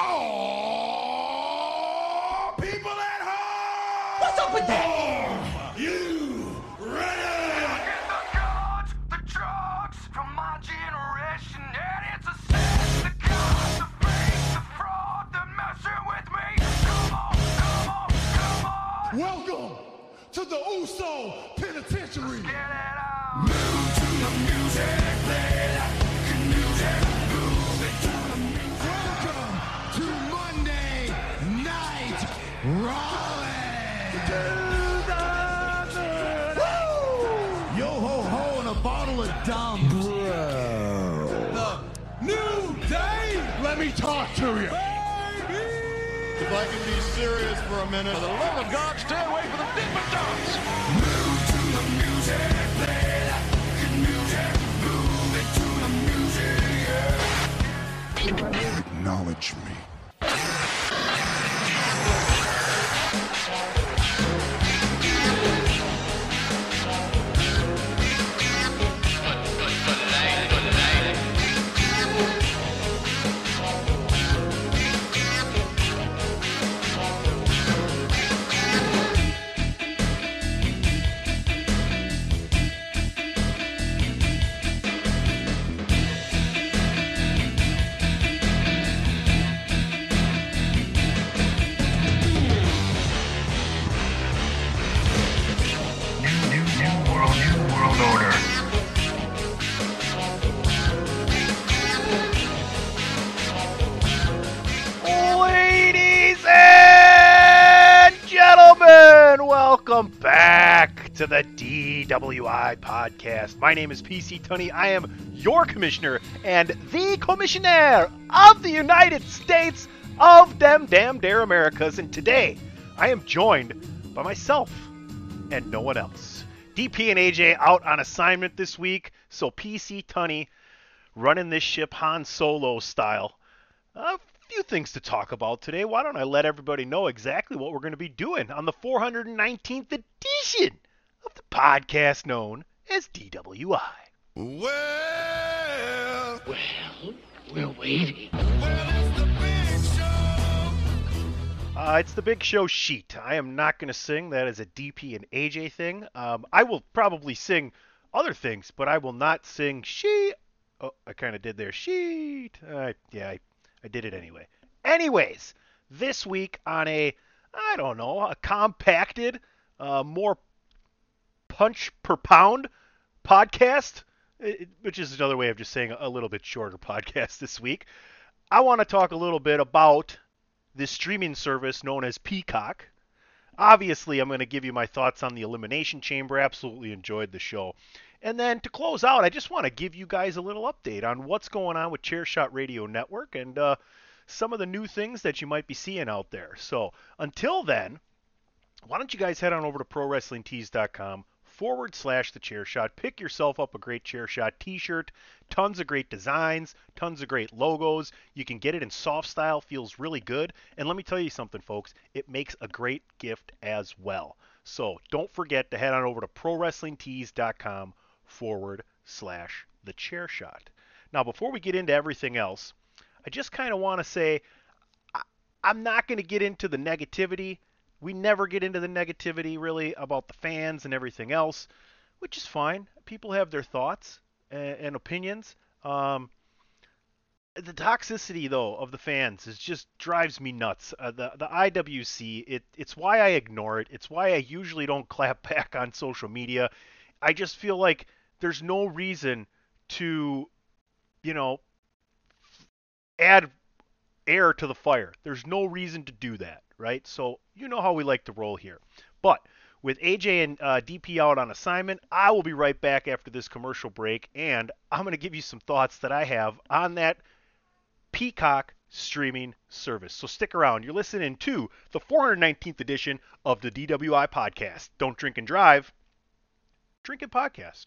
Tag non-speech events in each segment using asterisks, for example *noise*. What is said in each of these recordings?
Oh, dumb. The new day. Let me talk to you. Baby. If I can be serious for a minute. For the love of God, stay away from the Dippin' Dots. Move to the music. Play that fucking music. Move it to the music. Yeah. Acknowledge me. My name is PC Tunney. I am your commissioner and the commissioner of the United States of them damn dare Americas. And today I am joined by myself and no one else. DP and AJ out on assignment this week, so PC Tunney running this ship Han Solo style. A few things to talk about today. Why don't I let everybody know exactly what we're going to be doing on the 419th edition of the podcast known as DWI? Well, well, We're waiting. Uh, it's the Big Show sheet. I am not going to sing. That is a DP and AJ thing. Um, I will probably sing other things, but I will not sing she. Oh, I kind of did there. Sheet. Uh, yeah, I, I did it anyway. Anyways, this week on a, I don't know, a compacted, uh, more punch per pound podcast, eh, which is another way of just saying a little bit shorter *laughs* podcast this week. I want to talk a little bit about this streaming service known as Peacock. Obviously, I'm going to give you my thoughts on the Elimination Chamber. Absolutely enjoyed the show. And then to close out, I just want to give you guys a little update on what's going on with Chairshot Radio Network and uh, some of the new things that you might be seeing out there. So until then, why don't you guys head on over to ProWrestlingTees.com forward slash the chair shot. Pick yourself up a great chair shot t shirt. Tons of great designs, tons of great logos. You can get it in soft style, feels really good. And let me tell you something, folks, it makes a great gift as well. So don't forget to head on over to ProWrestlingTees.com forward slash the chair shot. Now, before we get into everything else, I just kind of want to say I, I'm not going to get into the negativity. We never get into the negativity really about the fans and everything else, which is fine. People have their thoughts and, and opinions. Um, the toxicity though of the fans is just drives me nuts. Uh, the the IWC it it's why I ignore it. It's why I usually don't *laughs* clap back on social media. I just feel like there's no reason to you know add air to the fire. There's no reason to do that, right? So you know how we like to roll here. But with AJ and uh, DP out on assignment, I will be right back after this commercial break, and I'm going to give you some thoughts that I have on that Peacock streaming service. So stick around. You're listening to the 419th edition of the DWI podcast. Don't drink and drive. Drink and podcast.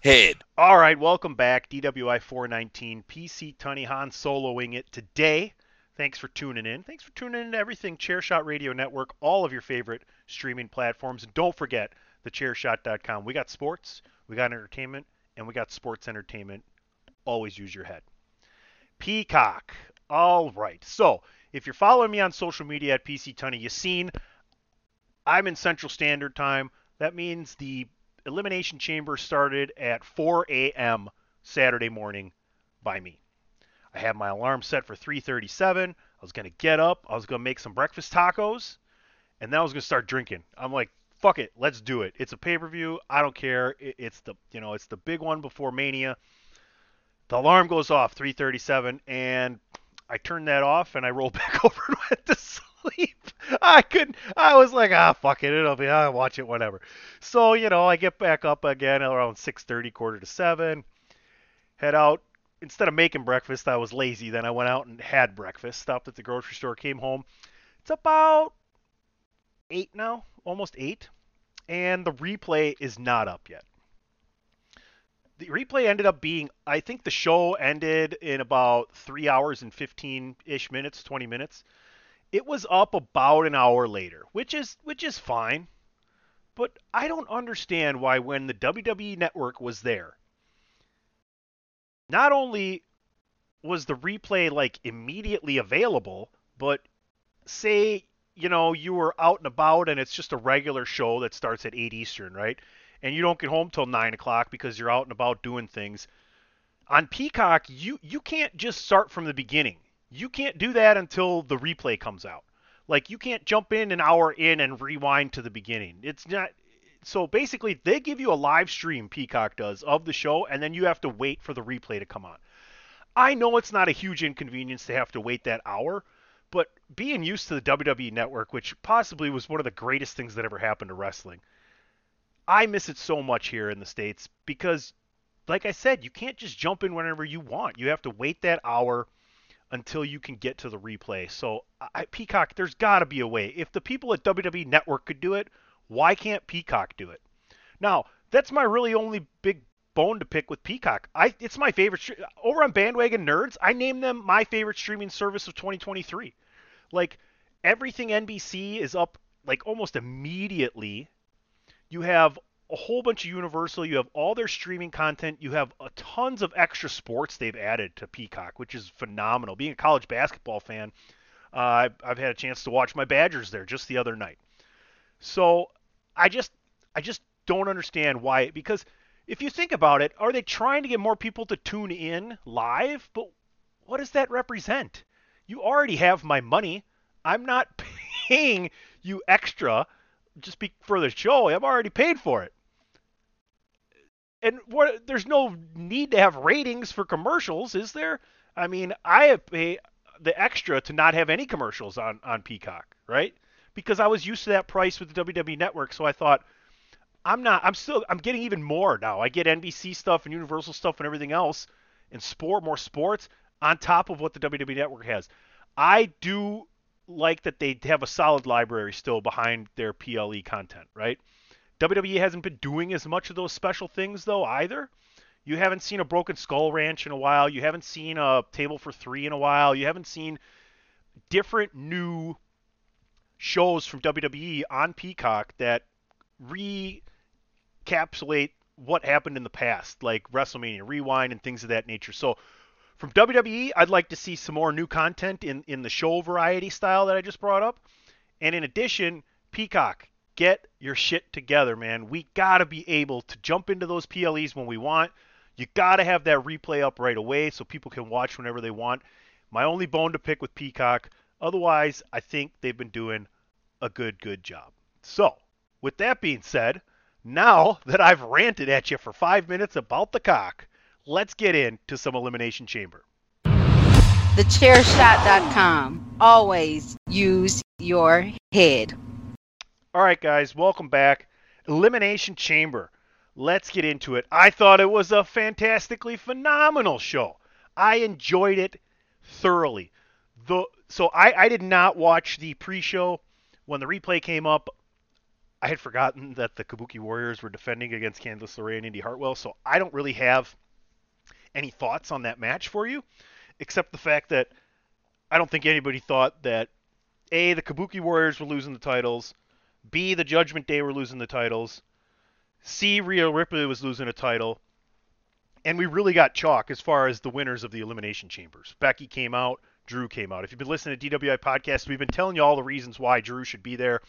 head. All right, welcome back. DWI 419, PC Tunney Han soloing it today. Thanks for tuning in. Thanks for tuning in to everything Chairshot Radio Network, all of your favorite streaming platforms. And don't forget thechairshot.com. We got sports, we got entertainment, and we got sports entertainment. Always use your head. Peacock. All right. So, if you're following me on social media at PC Tunney, you've seen I'm in Central Standard Time. That means the Elimination Chamber started at 4 a.m. Saturday morning by me. I had my alarm set for 3:37. I was gonna get up. I was gonna make some breakfast tacos, and then I was gonna start drinking. I'm like, fuck it, let's do it. It's a pay-per-view. I don't care. It's the you know it's the big one before Mania. The alarm goes off 3:37, and I turn that off and I roll *laughs* back over to sleep. *laughs* I couldn't. I was like, ah, fuck it. It'll be. I'll watch it, whatever. So you know, I get back up again around 6:30, quarter to seven. Head out. Instead of making breakfast, I was lazy. Then I went out and had breakfast. Stopped at the grocery store. Came home. It's about eight now, almost eight, and the replay is not up yet. The replay ended up being, I think the show ended in about three hours and 15 ish minutes, 20 minutes it was up about an hour later, which is which is fine. But I don't understand why when the WWE network was there, not only was the replay like immediately available, but say, you know, you were out and about and it's just a regular show that starts at 8 Eastern, right? And you don't get home till 9 o'clock because you're out and about doing things. On Peacock, you, you can't just start from the beginning you can't do that until the replay comes out. Like you can't jump in an hour in and rewind to the beginning. It's not so basically they give you a live stream Peacock does of the show and then you have to wait for the replay to come on. I know it's not a huge inconvenience to have to wait that hour, but being used to the WWE network, which possibly was one of the greatest things that ever happened to wrestling, I miss it so much here in the states because like I said, you can't just jump in whenever you want. You have to wait that hour until you can get to the replay. So, I, Peacock, there's got to be a way. If the people at WWE Network could do it, why can't Peacock do it? Now, that's my really only big bone to pick with Peacock. I it's my favorite over on Bandwagon Nerds. I name them my favorite streaming service of 2023. Like everything NBC is up like almost immediately. You have a whole bunch of Universal. You have all their streaming content. You have a tons of extra sports they've added to Peacock, which is phenomenal. Being a college basketball fan, uh, I've, I've had a chance to watch my Badgers there just the other night. So I just I just don't understand why. Because if you think about it, are they trying to get more people to tune in live? But what does that represent? You already have my money. I'm not *laughs* paying you extra just be for the show. I've already paid for it and what there's no need to have ratings for commercials, is there? I mean, I pay the extra to not have any commercials on on Peacock, right? Because I was used to that price with the WWE Network, so I thought I'm not. I'm still. I'm getting even more now. I get NBC stuff and Universal stuff and everything else, and sport more sports on top of what the WWE Network has. I do like that they have a solid library still behind their PLE content, right? WWE hasn't been doing as much of those special things though either. You haven't seen a Broken Skull Ranch in a while. You haven't seen a Table for Three in a while. You haven't seen different new shows from WWE on Peacock that recapsulate what happened in the past, like WrestleMania Rewind and things of that nature. So from WWE, I'd like to see some more new content in, in the show variety style that I just brought up. And in addition, Peacock, get your shit together, man. We got to be able to jump into those PLEs when we want. You got to have that replay up right away so people can watch whenever they want. My only bone to pick with Peacock, Otherwise, I think they've been doing a good, good job. So, with that being said, now that I've ranted at you for five minutes about the cock, let's get into some Elimination Chamber. TheChairShot.com. Always use your head. All right, guys, welcome back. Elimination Chamber. Let's get into it. I thought it was a fantastically phenomenal show. I enjoyed it thoroughly. The so I, I did not watch the pre-show when the replay came up. I had forgotten that the Kabuki Warriors were defending against Candice LeRae and Indi Hartwell, so I don't really have any thoughts on that match for you, except the fact that I don't think anybody thought that a the Kabuki Warriors were losing the titles, b the Judgment Day were losing the titles, c Rhea Ripley was losing a title, and we really got chalk as far as the winners of the elimination chambers. Becky came out, Drew came out. If you've been listening to DWI podcast, we've been telling you all the reasons why Drew should be there.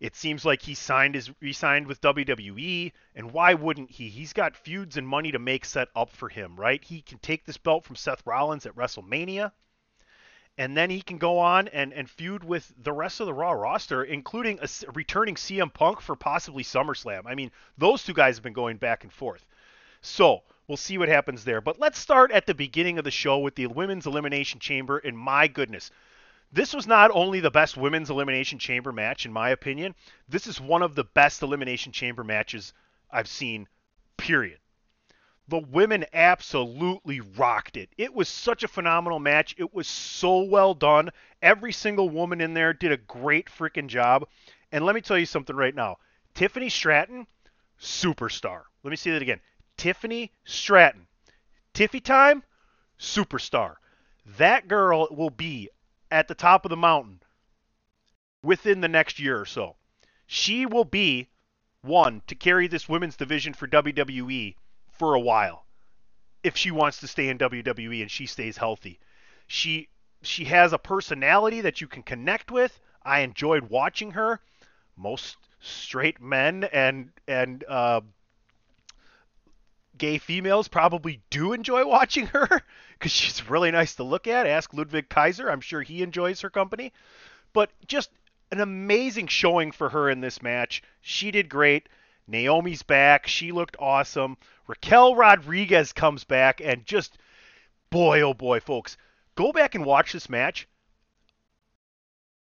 It seems like he signed his re-signed with WWE, and why wouldn't he? He's got feuds and money to make set up for him, right? He can take this belt from Seth Rollins at WrestleMania, and then he can go on and, and feud with the rest of the Raw roster, including a returning CM Punk for possibly SummerSlam. I mean, those two guys have been going back and forth. So we'll see what happens there. But let's start at the beginning of the show with the Women's Elimination Chamber. And my goodness, this was not only the best Women's Elimination Chamber match, in my opinion, this is one of the best Elimination Chamber matches I've seen, period. The women absolutely rocked it. It was such a phenomenal match. It was so well done. Every single woman in there did a great freaking job. And let me tell you something right now Tiffany Stratton, superstar. Let me say that again. Tiffany Stratton. Tiffy time, superstar. That girl will be at the top of the mountain within the next year or so. She will be one to carry this women's division for WWE for a while if she wants to stay in WWE and she stays healthy. She she has a personality that you can connect with. I enjoyed watching her. Most straight men and and uh, gay females probably do enjoy *laughs* watching her because she's really nice to look at. Ask Ludwig Kaiser. I'm sure he enjoys her company. But just an amazing showing for her in this match. She did great. Naomi's back. She looked awesome. Raquel Rodriguez comes back and just, boy, oh boy, folks, go back and watch this match.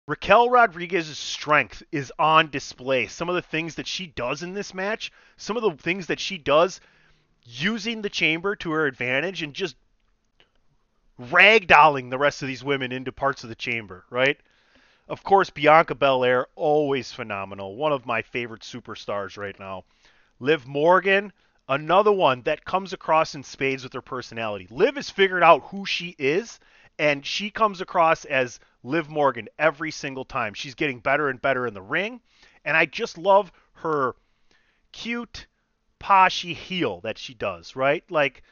Raquel Rodriguez's strength is on display. Some of the things that she does in this match, some of the things that she does using the chamber to her advantage and just ragdolling the rest of these women into parts of the chamber, right? Of course, Bianca Belair, always phenomenal. One of my favorite superstars right now. Liv Morgan, another one that comes across in spades with her personality. Liv has figured out who she is, and she comes across as Liv Morgan every single time. She's getting better and better in the ring, and I just love her cute, poshy heel that she does, right? Like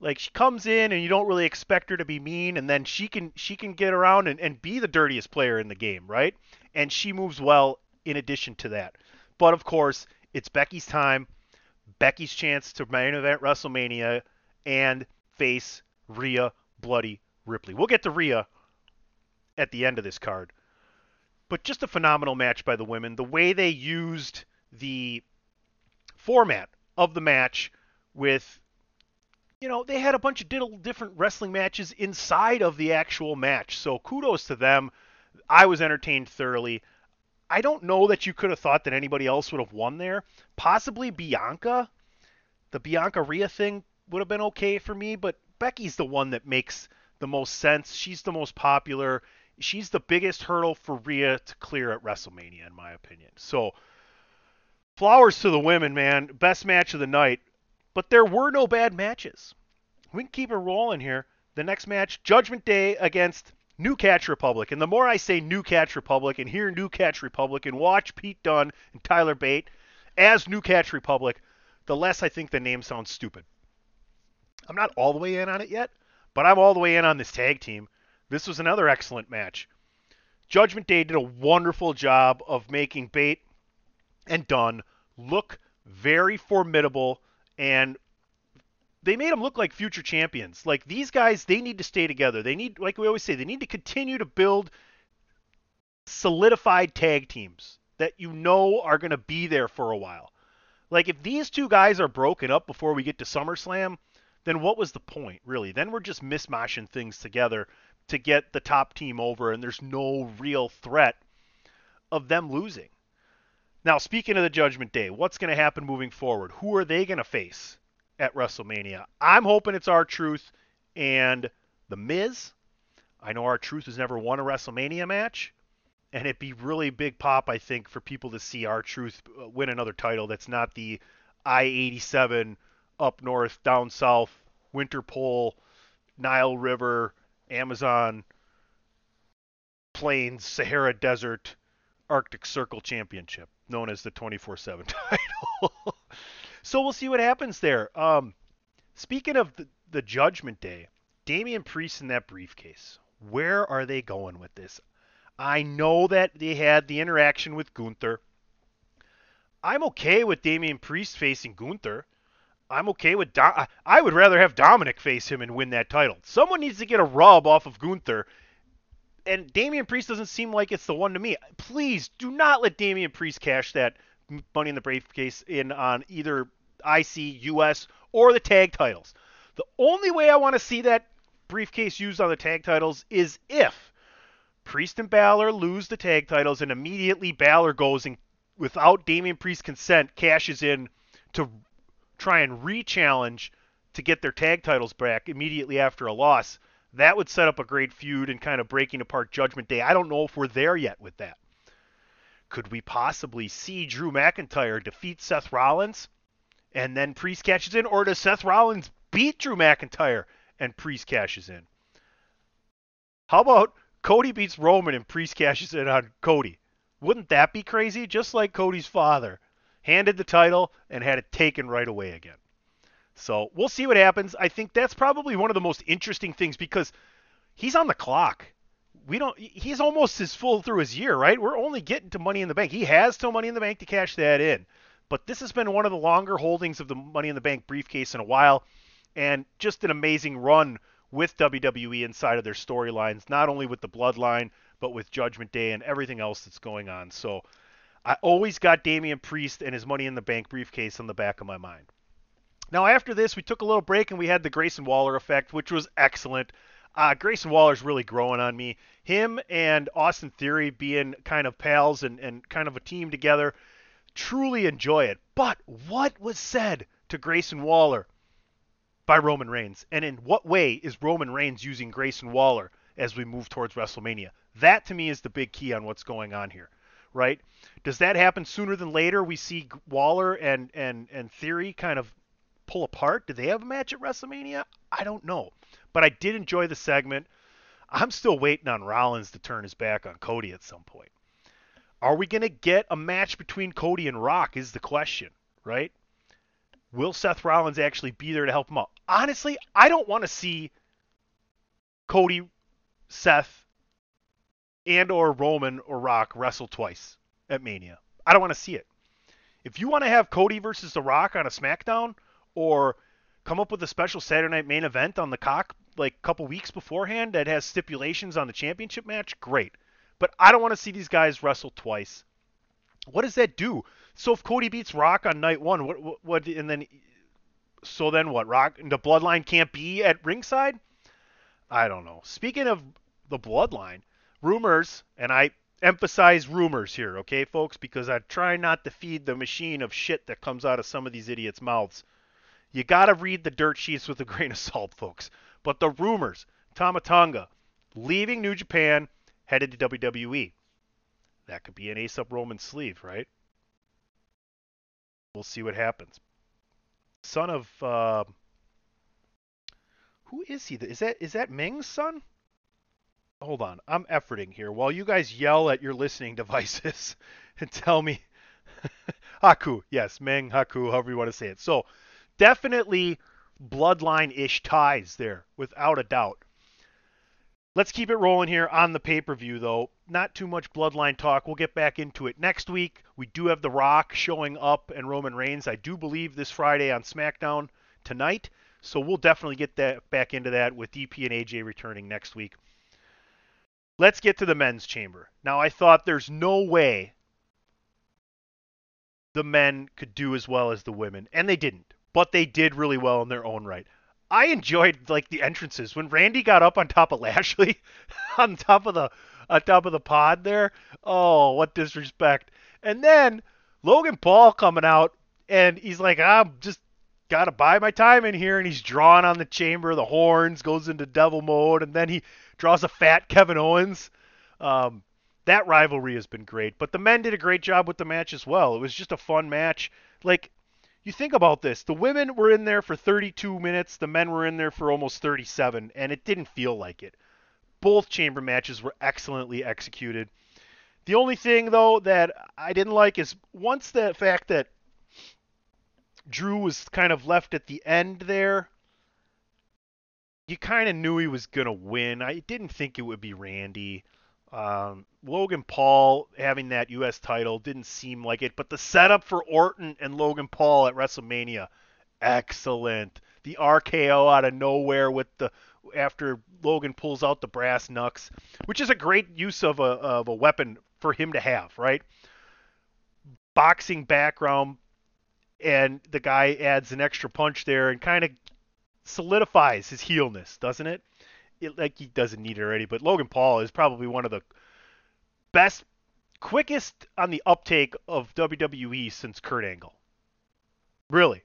like she comes in and you don't really expect her to be mean and then she can she can get around and, and be the dirtiest player in the game right and she moves well in addition to that but of course it's becky's time becky's chance to main event wrestlemania and face Rhea bloody ripley we'll get to Rhea at the end of this card but just a phenomenal match by the women the way they used the format of the match with you know, they had a bunch of diddle different wrestling matches inside of the actual match. So kudos to them. I was entertained thoroughly. I don't know that you could have thought that anybody else would have won there. Possibly Bianca. The Bianca Rhea thing would have been okay for me, but Becky's the one that makes the most sense. She's the most popular. She's the biggest hurdle for Rhea to clear at WrestleMania, in my opinion. So, flowers to the women, man. Best match of the night. But there were no bad matches. We can keep it rolling here. The next match, Judgment Day against New Catch Republic. And the more I say New Catch Republic and hear New Catch Republic and watch Pete Dunne and Tyler Bate as New Catch Republic, the less I think the name sounds stupid. I'm not all the way in on it yet, but I'm all the way in on this tag team. This was another excellent match. Judgment Day did a wonderful job of making Bate and Dunne look very formidable and they made them look like future champions. Like these guys, they need to stay together. They need, like we always say, they need to continue to build solidified tag teams that you know are going to be there for a while. Like if these two guys are broken up before we get to SummerSlam, then what was the point, really? Then we're just mismashing things together to get the top team over, and there's no real threat of them losing. Now, speaking of the Judgment Day, what's going to happen moving forward? Who are they going to face at WrestleMania? I'm hoping it's R-Truth and The Miz. I know R-Truth has never won a WrestleMania match, and it'd be really big pop, I think, for people to see R-Truth uh, win another title that's not the I-87 up north, down south, Winter Pole, Nile River, Amazon, Plains, Sahara Desert, Arctic Circle Championship, known as the 24/7 *laughs* title. So we'll see what happens there. Um, speaking of the, the Judgment Day, Damian Priest in that briefcase. Where are they going with this? I know that they had the interaction with Gunther. I'm okay with Damian Priest facing Gunther. I'm okay with Do- I would rather have Dominic face him and win that title. Someone needs to get a rub off of Gunther. And Damian Priest doesn't seem like it's the one to me. Please do not let Damian Priest cash that money in the briefcase in on either IC, US, or the tag titles. The only way I want to see that briefcase used on the tag titles is if Priest and Balor lose the tag titles and immediately Balor goes and without Damian Priest's consent cashes in to try and re-challenge to get their tag titles back immediately after a loss. That would set up a great feud and kind of breaking apart Judgment Day. I don't know if we're there yet with that. Could we possibly see Drew McIntyre defeat Seth Rollins and then Priest catches in, or does Seth Rollins beat Drew McIntyre and Priest cashes in? How about Cody beats Roman and Priest cashes in on Cody? Wouldn't that be crazy? Just like Cody's father handed the title and had it taken right away again. So we'll see what happens. I think that's probably one of the most interesting things because he's on the clock. We don't. He's almost as full through his year, right? We're only getting to Money in the Bank. He has till Money in the Bank to cash that in. But this has been one of the longer holdings of the Money in the Bank briefcase in a while, and just an amazing run with WWE inside of their storylines, not only with the Bloodline, but with Judgment Day and everything else that's going on. So I always got Damian Priest and his Money in the Bank briefcase on the back of my mind. Now, after this, we took a little break and we had the Grayson Waller effect, which was excellent. Uh, Grayson Waller's really growing on me. Him and Austin Theory being kind of pals and, and kind of a team together, truly enjoy it. But what was said to Grayson Waller by Roman Reigns? And in what way is Roman Reigns using Grayson Waller as we move towards WrestleMania? That to me is the big key on what's going on here, right? Does that happen sooner than later? We see Waller and and and Theory kind of pull apart. Do they have a match at WrestleMania? I don't know, but I did enjoy the segment. I'm still waiting on Rollins to turn his back on Cody at some point. Are we going to get a match between Cody and Rock? Is the question, right? Will Seth Rollins actually be there to help him out? Honestly, I don't want to see Cody, Seth, and or Roman or Rock wrestle twice at Mania. I don't want to see it. If you want to have Cody versus The Rock on a SmackDown or come up with a special Saturday night main event on the cock like a couple weeks beforehand that has stipulations on the championship match, great. But I don't want to see these guys wrestle twice. What does that do? So if Cody beats Rock on night one, what what, what and then so then what? Rock and the bloodline can't be at ringside? I don't know. Speaking of the bloodline, rumors, and I emphasize rumors here, okay, folks, because I try not to feed the machine of shit that comes out of some of these idiots' mouths. You got to read the dirt sheets with a grain of salt, folks. But the rumors, Tama Tonga leaving New Japan, headed to WWE. That could be an ace up Roman sleeve, right? We'll see what happens. Son of uh, who is he? Is that is that Meng's son? Hold on, I'm efforting here while you guys yell at your listening *laughs* devices and tell me *laughs* Haku. Yes, Meng Haku, however you want to say it. So definitely bloodline-ish ties there, without a doubt. Let's keep it rolling here on the pay-per-view, though. Not too much bloodline talk. We'll get back into it next week. We do have The Rock showing up and Roman Reigns. I do believe this Friday on SmackDown tonight. So we'll definitely get that back into that with DP and AJ returning next week. let's get to the men's chamber. Now, I thought there's no way the men could do as well as the women, and they didn't. But they did really well in their own right. I enjoyed like the entrances when Randy got up on top of *laughs* Lashley, on top of the on top of the pod there. Oh, what disrespect! And then Logan Paul coming out, and he's like, "I'm just gotta buy my time in here," and he's drawing on the chamber, the horns, goes into devil mode, and then he draws a fat Kevin Owens. Um, that rivalry has been great, but the men did a great job with the match as well. It was just a fun match. Like you think about this, the women were in there for 32 minutes, the men were in there for almost 37, and it didn't feel like it. Both chamber matches were excellently executed. The only thing though that I didn't like is once the fact that Drew was kind of left at the end there, you kind of knew he was going to win. I didn't think it would be Randy. Um, Logan Paul having that U.S. title didn't seem like it, but the setup for Orton and Logan Paul at WrestleMania, excellent. The RKO out of nowhere with the after Logan pulls out the brass knucks, which is a great use of a of a weapon for him to have, right? Boxing background, and the guy adds an extra punch there and kind of solidifies his heelness, doesn't it? It, like he doesn't need it already, but Logan Paul is probably one of the best, quickest on the uptake of WWE since Kurt Angle. Really.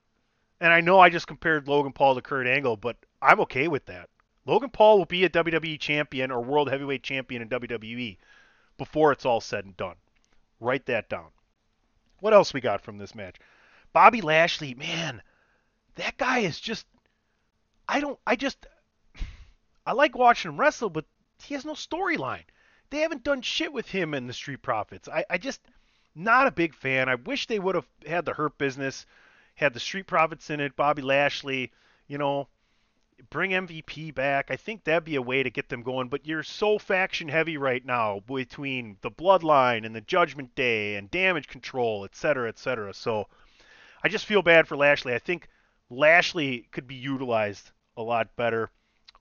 And I know I just compared Logan Paul to Kurt Angle, but I'm okay with that. Logan Paul will be a WWE champion or world heavyweight champion in WWE before it's all said and done. Write that down. What else we got from this match? Bobby Lashley, man, that guy is just I don't I just I like watching him wrestle, but he has no storyline. They haven't done shit with him and the Street Profits. I, I just not a big fan. I wish they would have had the Hurt Business, had the Street Profits in it, Bobby Lashley, you know, bring MVP back. I think that'd be a way to get them going. But you're so faction heavy right now between the Bloodline and the Judgment Day and Damage Control, et cetera, et cetera. So I just feel bad for Lashley. I think Lashley could be utilized a lot better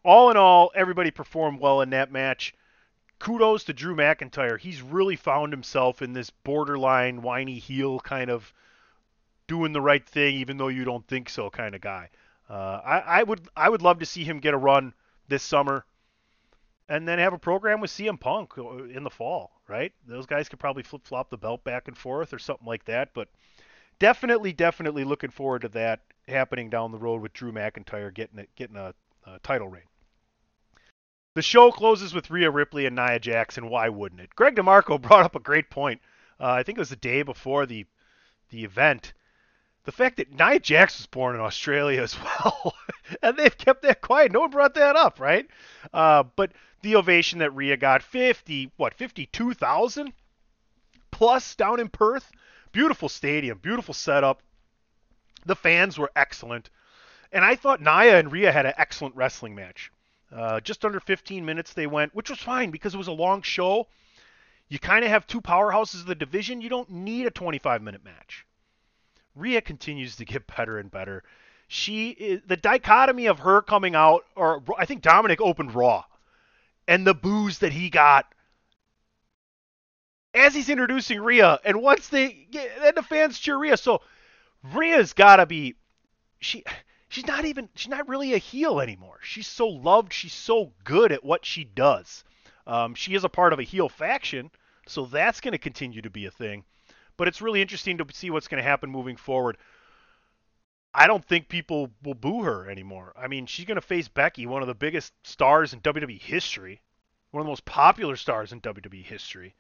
all in all, everybody performed well in that match. Kudos to Drew McIntyre. He's really found himself in this borderline whiny heel kind of doing the right thing, even though you don't think so kind of guy. Uh, I, I would I would love to see him get a run this summer, and then have a program with CM Punk uh, in the fall. Right? Those guys could probably flip flop the belt back and forth or something like that. But definitely, definitely looking forward to that happening down the road with Drew McIntyre getting it, getting a, a title reign. The show closes with Rhea Ripley and Nia Jackson. Why wouldn't it? Greg DeMarco *laughs* brought up a great point. Uh, I think it was the day before the the event. The fact that Nia Jax was born in Australia as *laughs* well, and they've kept that quiet. No one brought that up, right? Uh, but the ovation that Rhea got, 50, what, 52,000 plus down in Perth. Beautiful stadium, beautiful setup. The fans were excellent. And I thought Nia and Rhea had an excellent wrestling match. Uh, just under 15 minutes they went, which was fine because it was a long show. You kind of have two powerhouses of the division. You don't need a 25 minute match. Rhea continues to get *laughs* better and better. She is, the dichotomy of her coming out, or I think Dominic opened Raw, and the booze that he got as he's introducing Rhea, and once they get, then the fans cheer Rhea. So Rhea's got to be she she's not even she's not really a heel anymore. She's so loved. She's so good at what she does. Um, she is a part of a heel faction, so that's going to continue to be a thing. But it's really interesting to see what's going to happen moving forward. I don't think people will boo her anymore. I mean, she's going to face Becky, one of the biggest stars in WWE history, one of the most popular stars in WWE history,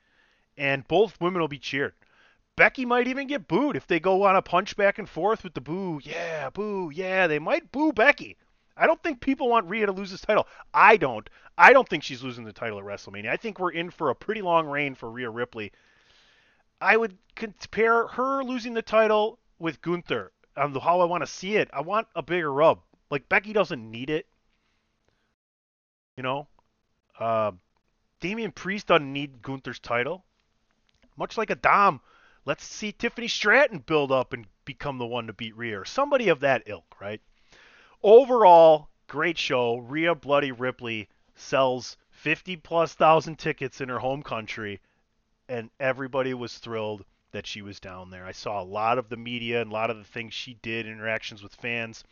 and both women will be cheered. Becky might even get booed if they go on a punch back and forth with the boo. Yeah, boo. Yeah, they might boo Becky. I don't think people want Rhea to lose this title. I don't. I don't think she's losing the title at WrestleMania. I think we're in for a pretty long reign for Rhea Ripley. I would compare her losing the title with Gunther on how I want to see it. I want a bigger rub. Like Becky doesn't need it. You know, uh, Damian Priest doesn't need Gunther's title. Much like a Dom Let's see Tiffany Stratton build up and become the one to beat Rhea or somebody of that ilk, right? Overall, great show. Rhea Bloody Ripley sells 50 plus thousand tickets in her home country, and everybody was thrilled that she was down there. I saw a lot of the media and a lot of the things she did, interactions with fans.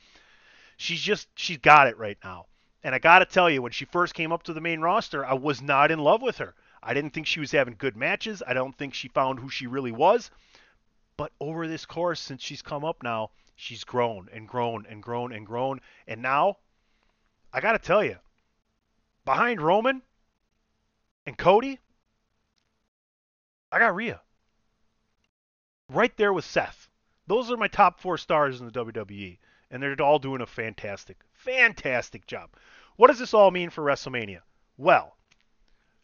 She's just, she's got it right now. And I got to tell you, when she first came up to the main roster, I was not in love with her. I didn't think she was having good matches. I don't think she found who she really was. But over this course, since she's come up now, she's grown and grown and grown and grown. And now, I got to tell you, behind Roman and Cody, I got Rhea. Right there with Seth. Those are my top four stars in the WWE. And they're all doing a fantastic, fantastic job. What does this all mean for WrestleMania? Well,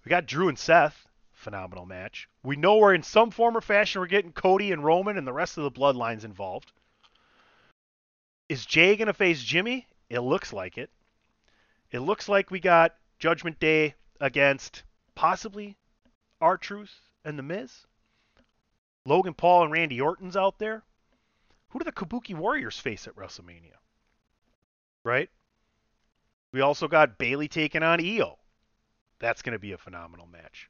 we got Drew and Seth. Phenomenal match. We know we're in some form or fashion we're getting Cody and Roman and the rest of the bloodlines involved. Is Jey going to face Jimmy? It looks like it. It looks like we got Judgment Day against possibly R-Truth and The Miz. Logan Paul and Randy Orton's out there. Who do the Kabuki Warriors face at WrestleMania? Right? We also got Bayley taking on Io. That's going to be a phenomenal match.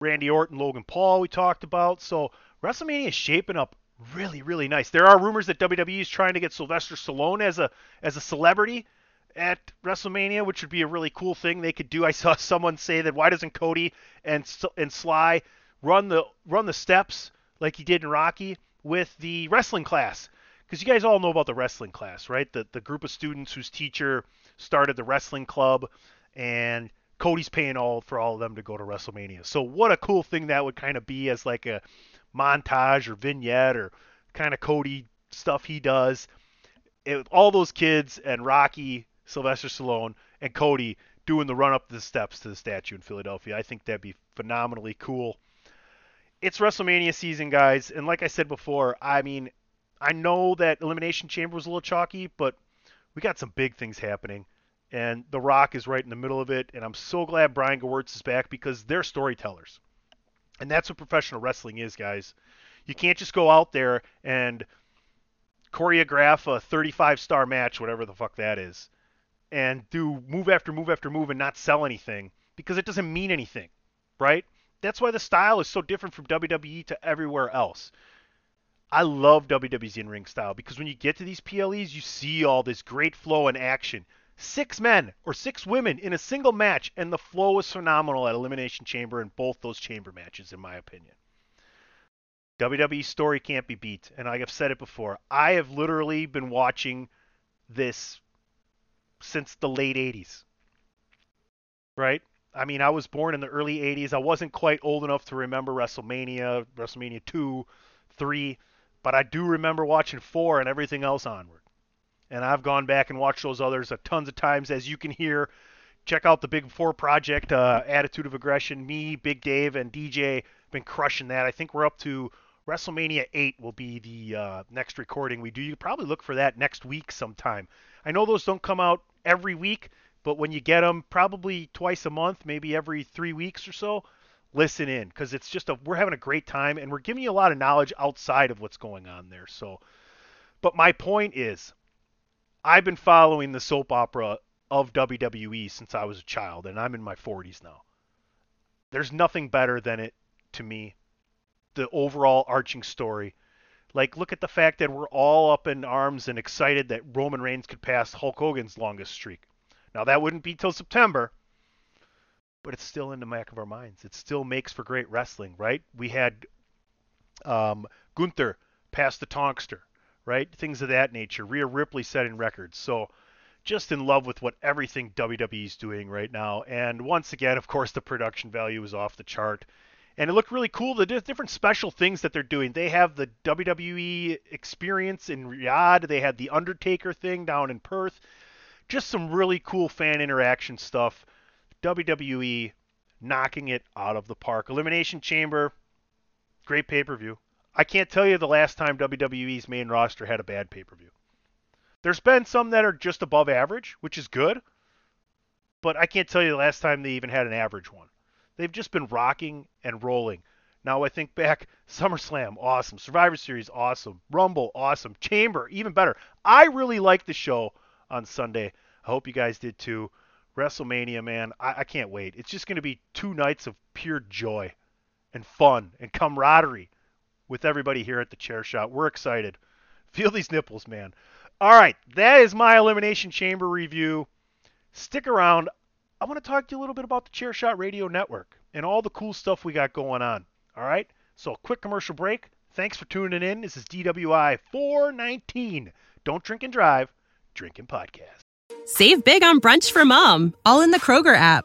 Randy Orton, Logan Paul, we talked about. So WrestleMania is shaping up really, really nice. There are rumors that WWE is trying to get Sylvester Stallone as a as a celebrity at WrestleMania, which would be a really cool thing they could do. I saw *laughs* someone say that why doesn't Cody and and Sly run the run the steps like he did in Rocky with the wrestling class? Because you guys all know about the wrestling class, right? The the group of students whose teacher started the wrestling club, and Cody's paying all for all of them to go to WrestleMania. So what a cool thing that would kind of be as like a montage or vignette or kind of Cody stuff he does. It, all those kids and Rocky, Sylvester Stallone, and Cody doing the run up the steps to the statue in Philadelphia. I think that'd be phenomenally cool. It's WrestleMania season, guys, and like I said before, I mean, I know that Elimination Chamber was a little chalky, but we got some big things happening and The Rock is right in the middle of it. And I'm so glad Brian Gewirtz is back because they're storytellers, and that's what professional wrestling is, guys. You can't just go out there and choreograph a 35 star match, whatever the fuck that is, and do move after move after move and not sell anything because it doesn't mean anything, right? That's why the style is so different from WWE to everywhere else. I love WWE's in ring style because when you get to these PLEs, you see all this great flow and action six men or six women in a single match, and the flow was phenomenal at Elimination Chamber in both those chamber matches, in my opinion. WWE story can't be beat, and I've said it before, I have literally been watching this since the late 80s. Right? I mean, I was born in the early 80s. I wasn't quite old enough to remember WrestleMania, WrestleMania 2, 3, but I do remember watching 4 and everything else onward and I've gone back and watched those others a tons of times. As you can hear, check out the Big Four Project, uh, Attitude of Aggression. Me, Big Dave, and DJ been crushing that. I think we're up to WrestleMania 8 will be the uh, next recording we do. You probably look for that next week sometime. I know those don't come out every week, but when you get them, probably twice a month, maybe every three weeks or so, listen in because it's just a we're having a great time and we're giving you a lot of knowledge outside of what's going on there. So, but my point is, I've been following the soap opera of WWE since I was a child, and I'm in my 40s now. There's nothing better than it to me. The overall arching story. Like, look at the fact that we're all up in arms and excited that Roman Reigns could pass Hulk Hogan's longest streak. Now, that wouldn't be till September, but it's still in the back of our minds. It still makes for great wrestling, right? We had um, Gunther pass the Tonkster right? Things of that nature. Rhea Ripley setting records. So just in love with what everything WWE is doing right now. And once again, of course, the production value is off the chart. And it looked really cool. The different special things that they're doing. They have the WWE experience in Riyadh. They had the Undertaker thing down in Perth. Just some really cool fan interaction stuff. WWE knocking it out of the park. Elimination Chamber, great pay per view. I can't tell you the last time WWE's main roster had a bad pay per view. There's been some that are just above average, which is good, but I can't tell you the last time they even had an average one. They've just been rocking and rolling. Now I think back, *laughs* SummerSlam, awesome. Survivor Series, awesome. Rumble, awesome. Chamber, even better. I really liked the show on Sunday. I hope you guys did too. WrestleMania, man, I, I can't wait. It's just going to be two nights of pure joy and fun and camaraderie with everybody here at the chair shot. We're excited. Feel these nipples, man. All right, that is my Elimination Chamber review. Stick around. I want to talk to you a little bit about the Chair Shot Radio Network and all the cool stuff we got going on. All right, so a quick commercial break. Thanks for tuning in. This is DWI 419. Don't drink and drive, drink and podcast. Save big on brunch for mom, all in the Kroger app.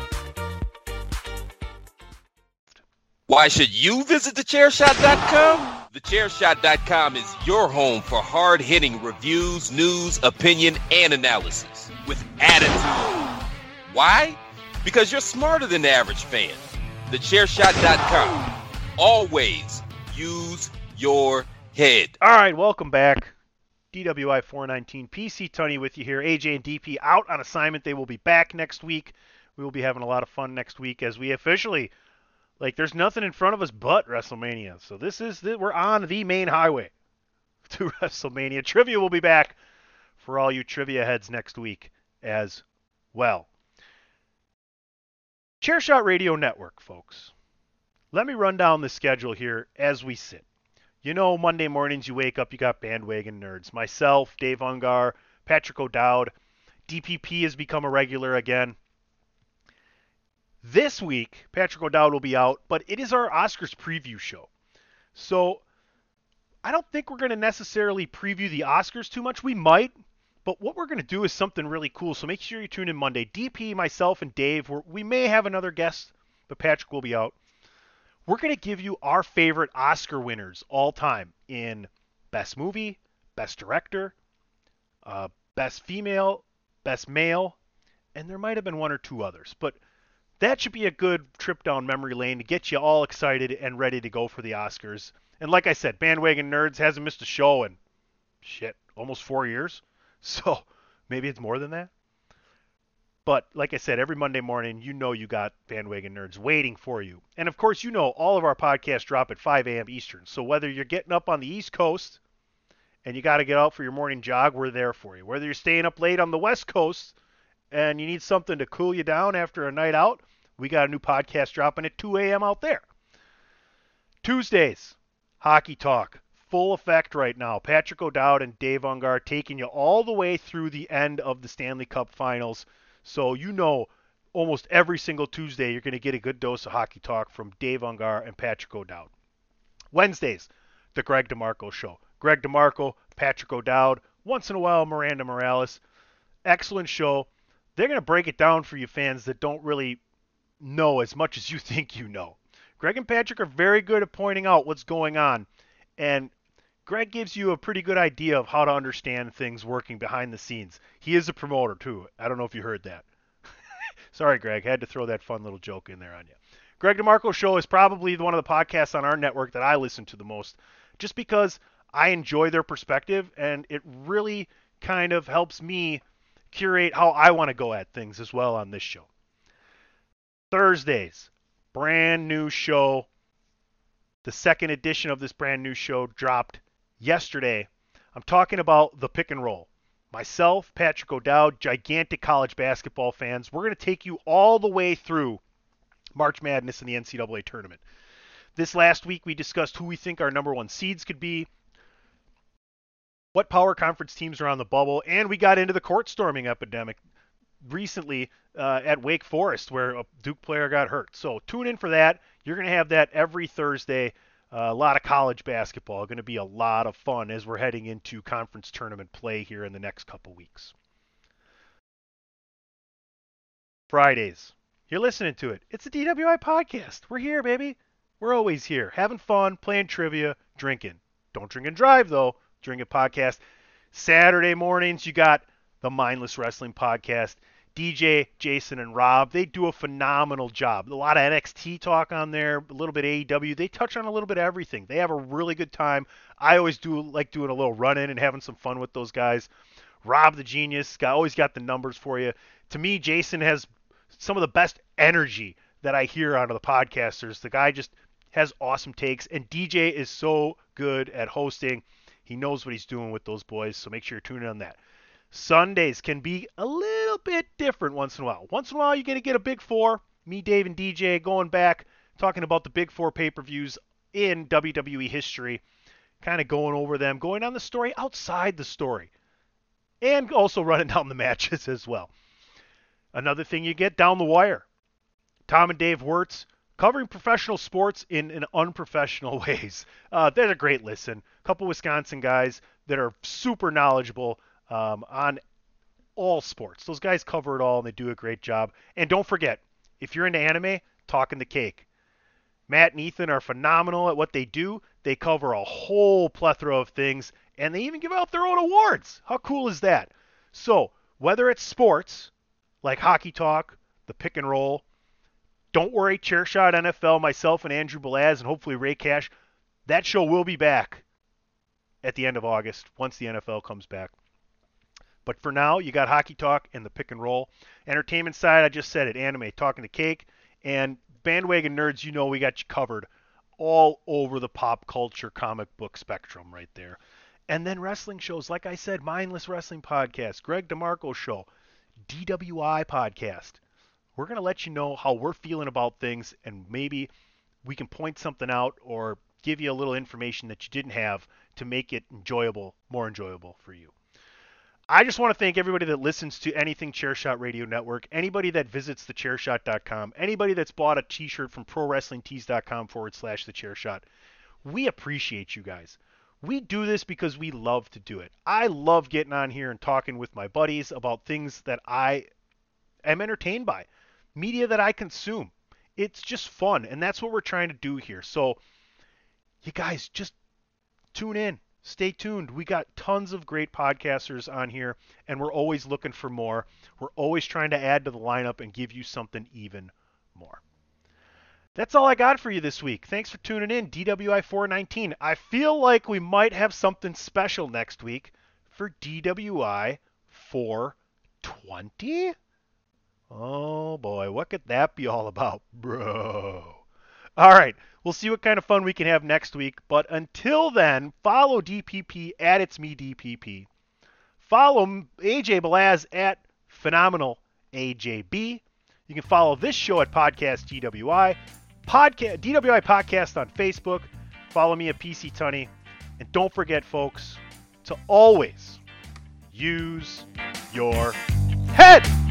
Why should you visit thechairshot.com? Thechairshot.com is your home for hard hitting reviews, news, opinion, and analysis with attitude. Why? Because you're smarter than the average fan. Thechairshot.com. Always use your head. All right, welcome back. DWI 419 PC Tunney with you here. AJ and DP out on assignment. They will be back next week. We will be having a lot of fun next week as we officially like there's nothing in front of us but WrestleMania. So this is the, we're on the main highway *laughs* to WrestleMania. Trivia will be back for all you trivia heads next week as well. Chairshot Radio Network, folks. Let me run down the schedule here as we sit. You know, Monday mornings you wake up, you got bandwagon nerds. Myself, Dave Ungar, Patrick O'Dowd. DPP has become a regular again. This week, Patrick O'Dowd will be out, but it is our Oscars preview show. So I don't think we're going to necessarily preview the Oscars too much. We might, but what we're going to do is something really cool. So make sure you tune in Monday. DP, myself, and Dave, we may have another guest, but Patrick will be out. We're going to give you our favorite Oscar winners all time in Best Movie, Best Director, uh, Best Female, Best Male, and there might have been one or two others. But that should be a good trip down memory lane to get you all excited and ready to go for the Oscars. And like I said, Bandwagon Nerds hasn't missed a show in shit, almost four years. *laughs* So maybe it's more than that. But like I said, every Monday morning, you know you got Bandwagon Nerds waiting for you. And of course, you know all of our podcasts drop at 5 a.m. Eastern. So whether you're getting up on the East Coast and you got to get out for your morning jog, we're there for you. Whether you're staying up late on the West Coast and you need something to cool you down after a night out, we got a new podcast dropping at 2 a.m. out there. Tuesdays, Hockey Talk. Full effect right now. Patrick O'Dowd and Dave Ungar taking you all the way through the end of the Stanley Cup finals. So you know almost every single Tuesday you're going to get a good dose of hockey talk from Dave Ungar and Patrick O'Dowd. Wednesdays, the Greg DeMarco Show. Greg DeMarco, Patrick O'Dowd, once in a while Miranda Morales. Excellent show. They're going to break it down for you fans that don't really know as much as you *laughs* think you know. Greg and Patrick are very good at pointing out what's going on, and Greg gives you a pretty good idea of how to understand things working behind the scenes. He is a promoter too. I don't know if you heard that. *laughs* Sorry, Greg, had to throw that fun little joke in there on you. Greg DeMarco Show is probably one of the podcasts on our network that I listen to the most, just because I enjoy their perspective and it really kind of helps me curate how I want to go at things as well on this show. Thursdays, brand new show. The second edition of this brand new show dropped yesterday. I'm talking about the pick and roll. Myself, Patrick O'Dowd, gigantic college basketball fans. We're going to take you all the way through March Madness in the NCAA tournament. This last week, we discussed who we think our number one seeds could be, what power conference teams are on the bubble, and we got into the court storming epidemic recently uh, at Wake Forest where a Duke player got hurt. So tune in for that. You're going to have that every Thursday. Uh, a lot of college basketball. Going to be a lot of fun as we're heading into conference tournament play here in the next couple weeks. Fridays. You're listening to it. It's a DWI podcast. We're here, baby. We're always here, having fun, playing trivia, drinking. Don't drink and drive though. Drink a podcast. Saturday mornings, you got the Mindless Wrestling Podcast. DJ, Jason, and Rob, they do a phenomenal job. A lot of NXT talk on there, a little bit AEW. They touch on a little bit of everything. They have a really good time. I always do like doing a little run in and having some fun with those guys. Rob the genius, got always got the numbers for you. To me, Jason has some of the best energy that I hear out of the podcasters. The guy just has awesome takes, and DJ is so good at hosting. He knows what he's doing with those boys, so make sure you're tuning in on that. Sundays can be a little bit different once in a while. Once in a while, you're going to get a big four. Me, Dave, and DJ going back, talking about the big four pay per views in WWE history, kind of going over them, going on the story outside the story, and also running down the *laughs* matches as well. Another thing you get down the wire. Tom and Dave Wirtz covering professional sports in, in unprofessional *laughs* ways. Uh, they're a great listen. A couple Wisconsin guys that are super knowledgeable um, on all sports. Those guys cover it all and they do a great job. And don't forget, if you're into anime, talking the Keki. Matt and Ethan are phenomenal at what they do. They cover a whole plethora of things and they even give out their own awards. How cool is that? So, whether it's sports like hockey talk, the pick and roll, don't worry, Chairshot NFL, myself and Andrew Belaz, and hopefully Ray Cash, that show will be back at the end of August once the NFL comes back. But for now, you got Hockey Talk and the pick and roll. Entertainment side, I just said it, anime, talking to Keki, and bandwagon nerds, you know we got you covered all over the pop culture comic book spectrum right there. And then wrestling shows, like I said, Mindless Wrestling Podcast, Greg DeMarco Show, DWI Podcast. We're going to let you know how we're feeling about things, and maybe we can point something out or give you a little information that you didn't have to make it enjoyable, more enjoyable for you. I just want to thank everybody that listens to anything Chairshot Radio Network, anybody that visits thechairshot.com, anybody that's bought a t-shirt from prowrestlingtees.com forward slash thechairshot. We appreciate you guys. We do this because we love to do it. I love getting on here and talking with my buddies about things that I am entertained by, media that I consume. It's just fun, and that's what we're trying to do here. So, you guys, just tune in stay tuned. We got tons of great podcasters on here, and we're always looking for more. We're always trying to add to the lineup and give you something even more. That's all I got for you this week. Thanks for tuning in, DWI 419. I feel like we might have something special next week for DWI 420. Oh boy, what could that be all about, bro? All right. We'll see what kind of fun we can have next week. But until then, follow DPP at It's Me DPP. Follow AJ Belaz at Phenomenal AJB. You can follow this show at Podcast DWI, Podcast DWI Podcast on Facebook. Follow me at PC Tunney. And don't forget, folks, to always use your head.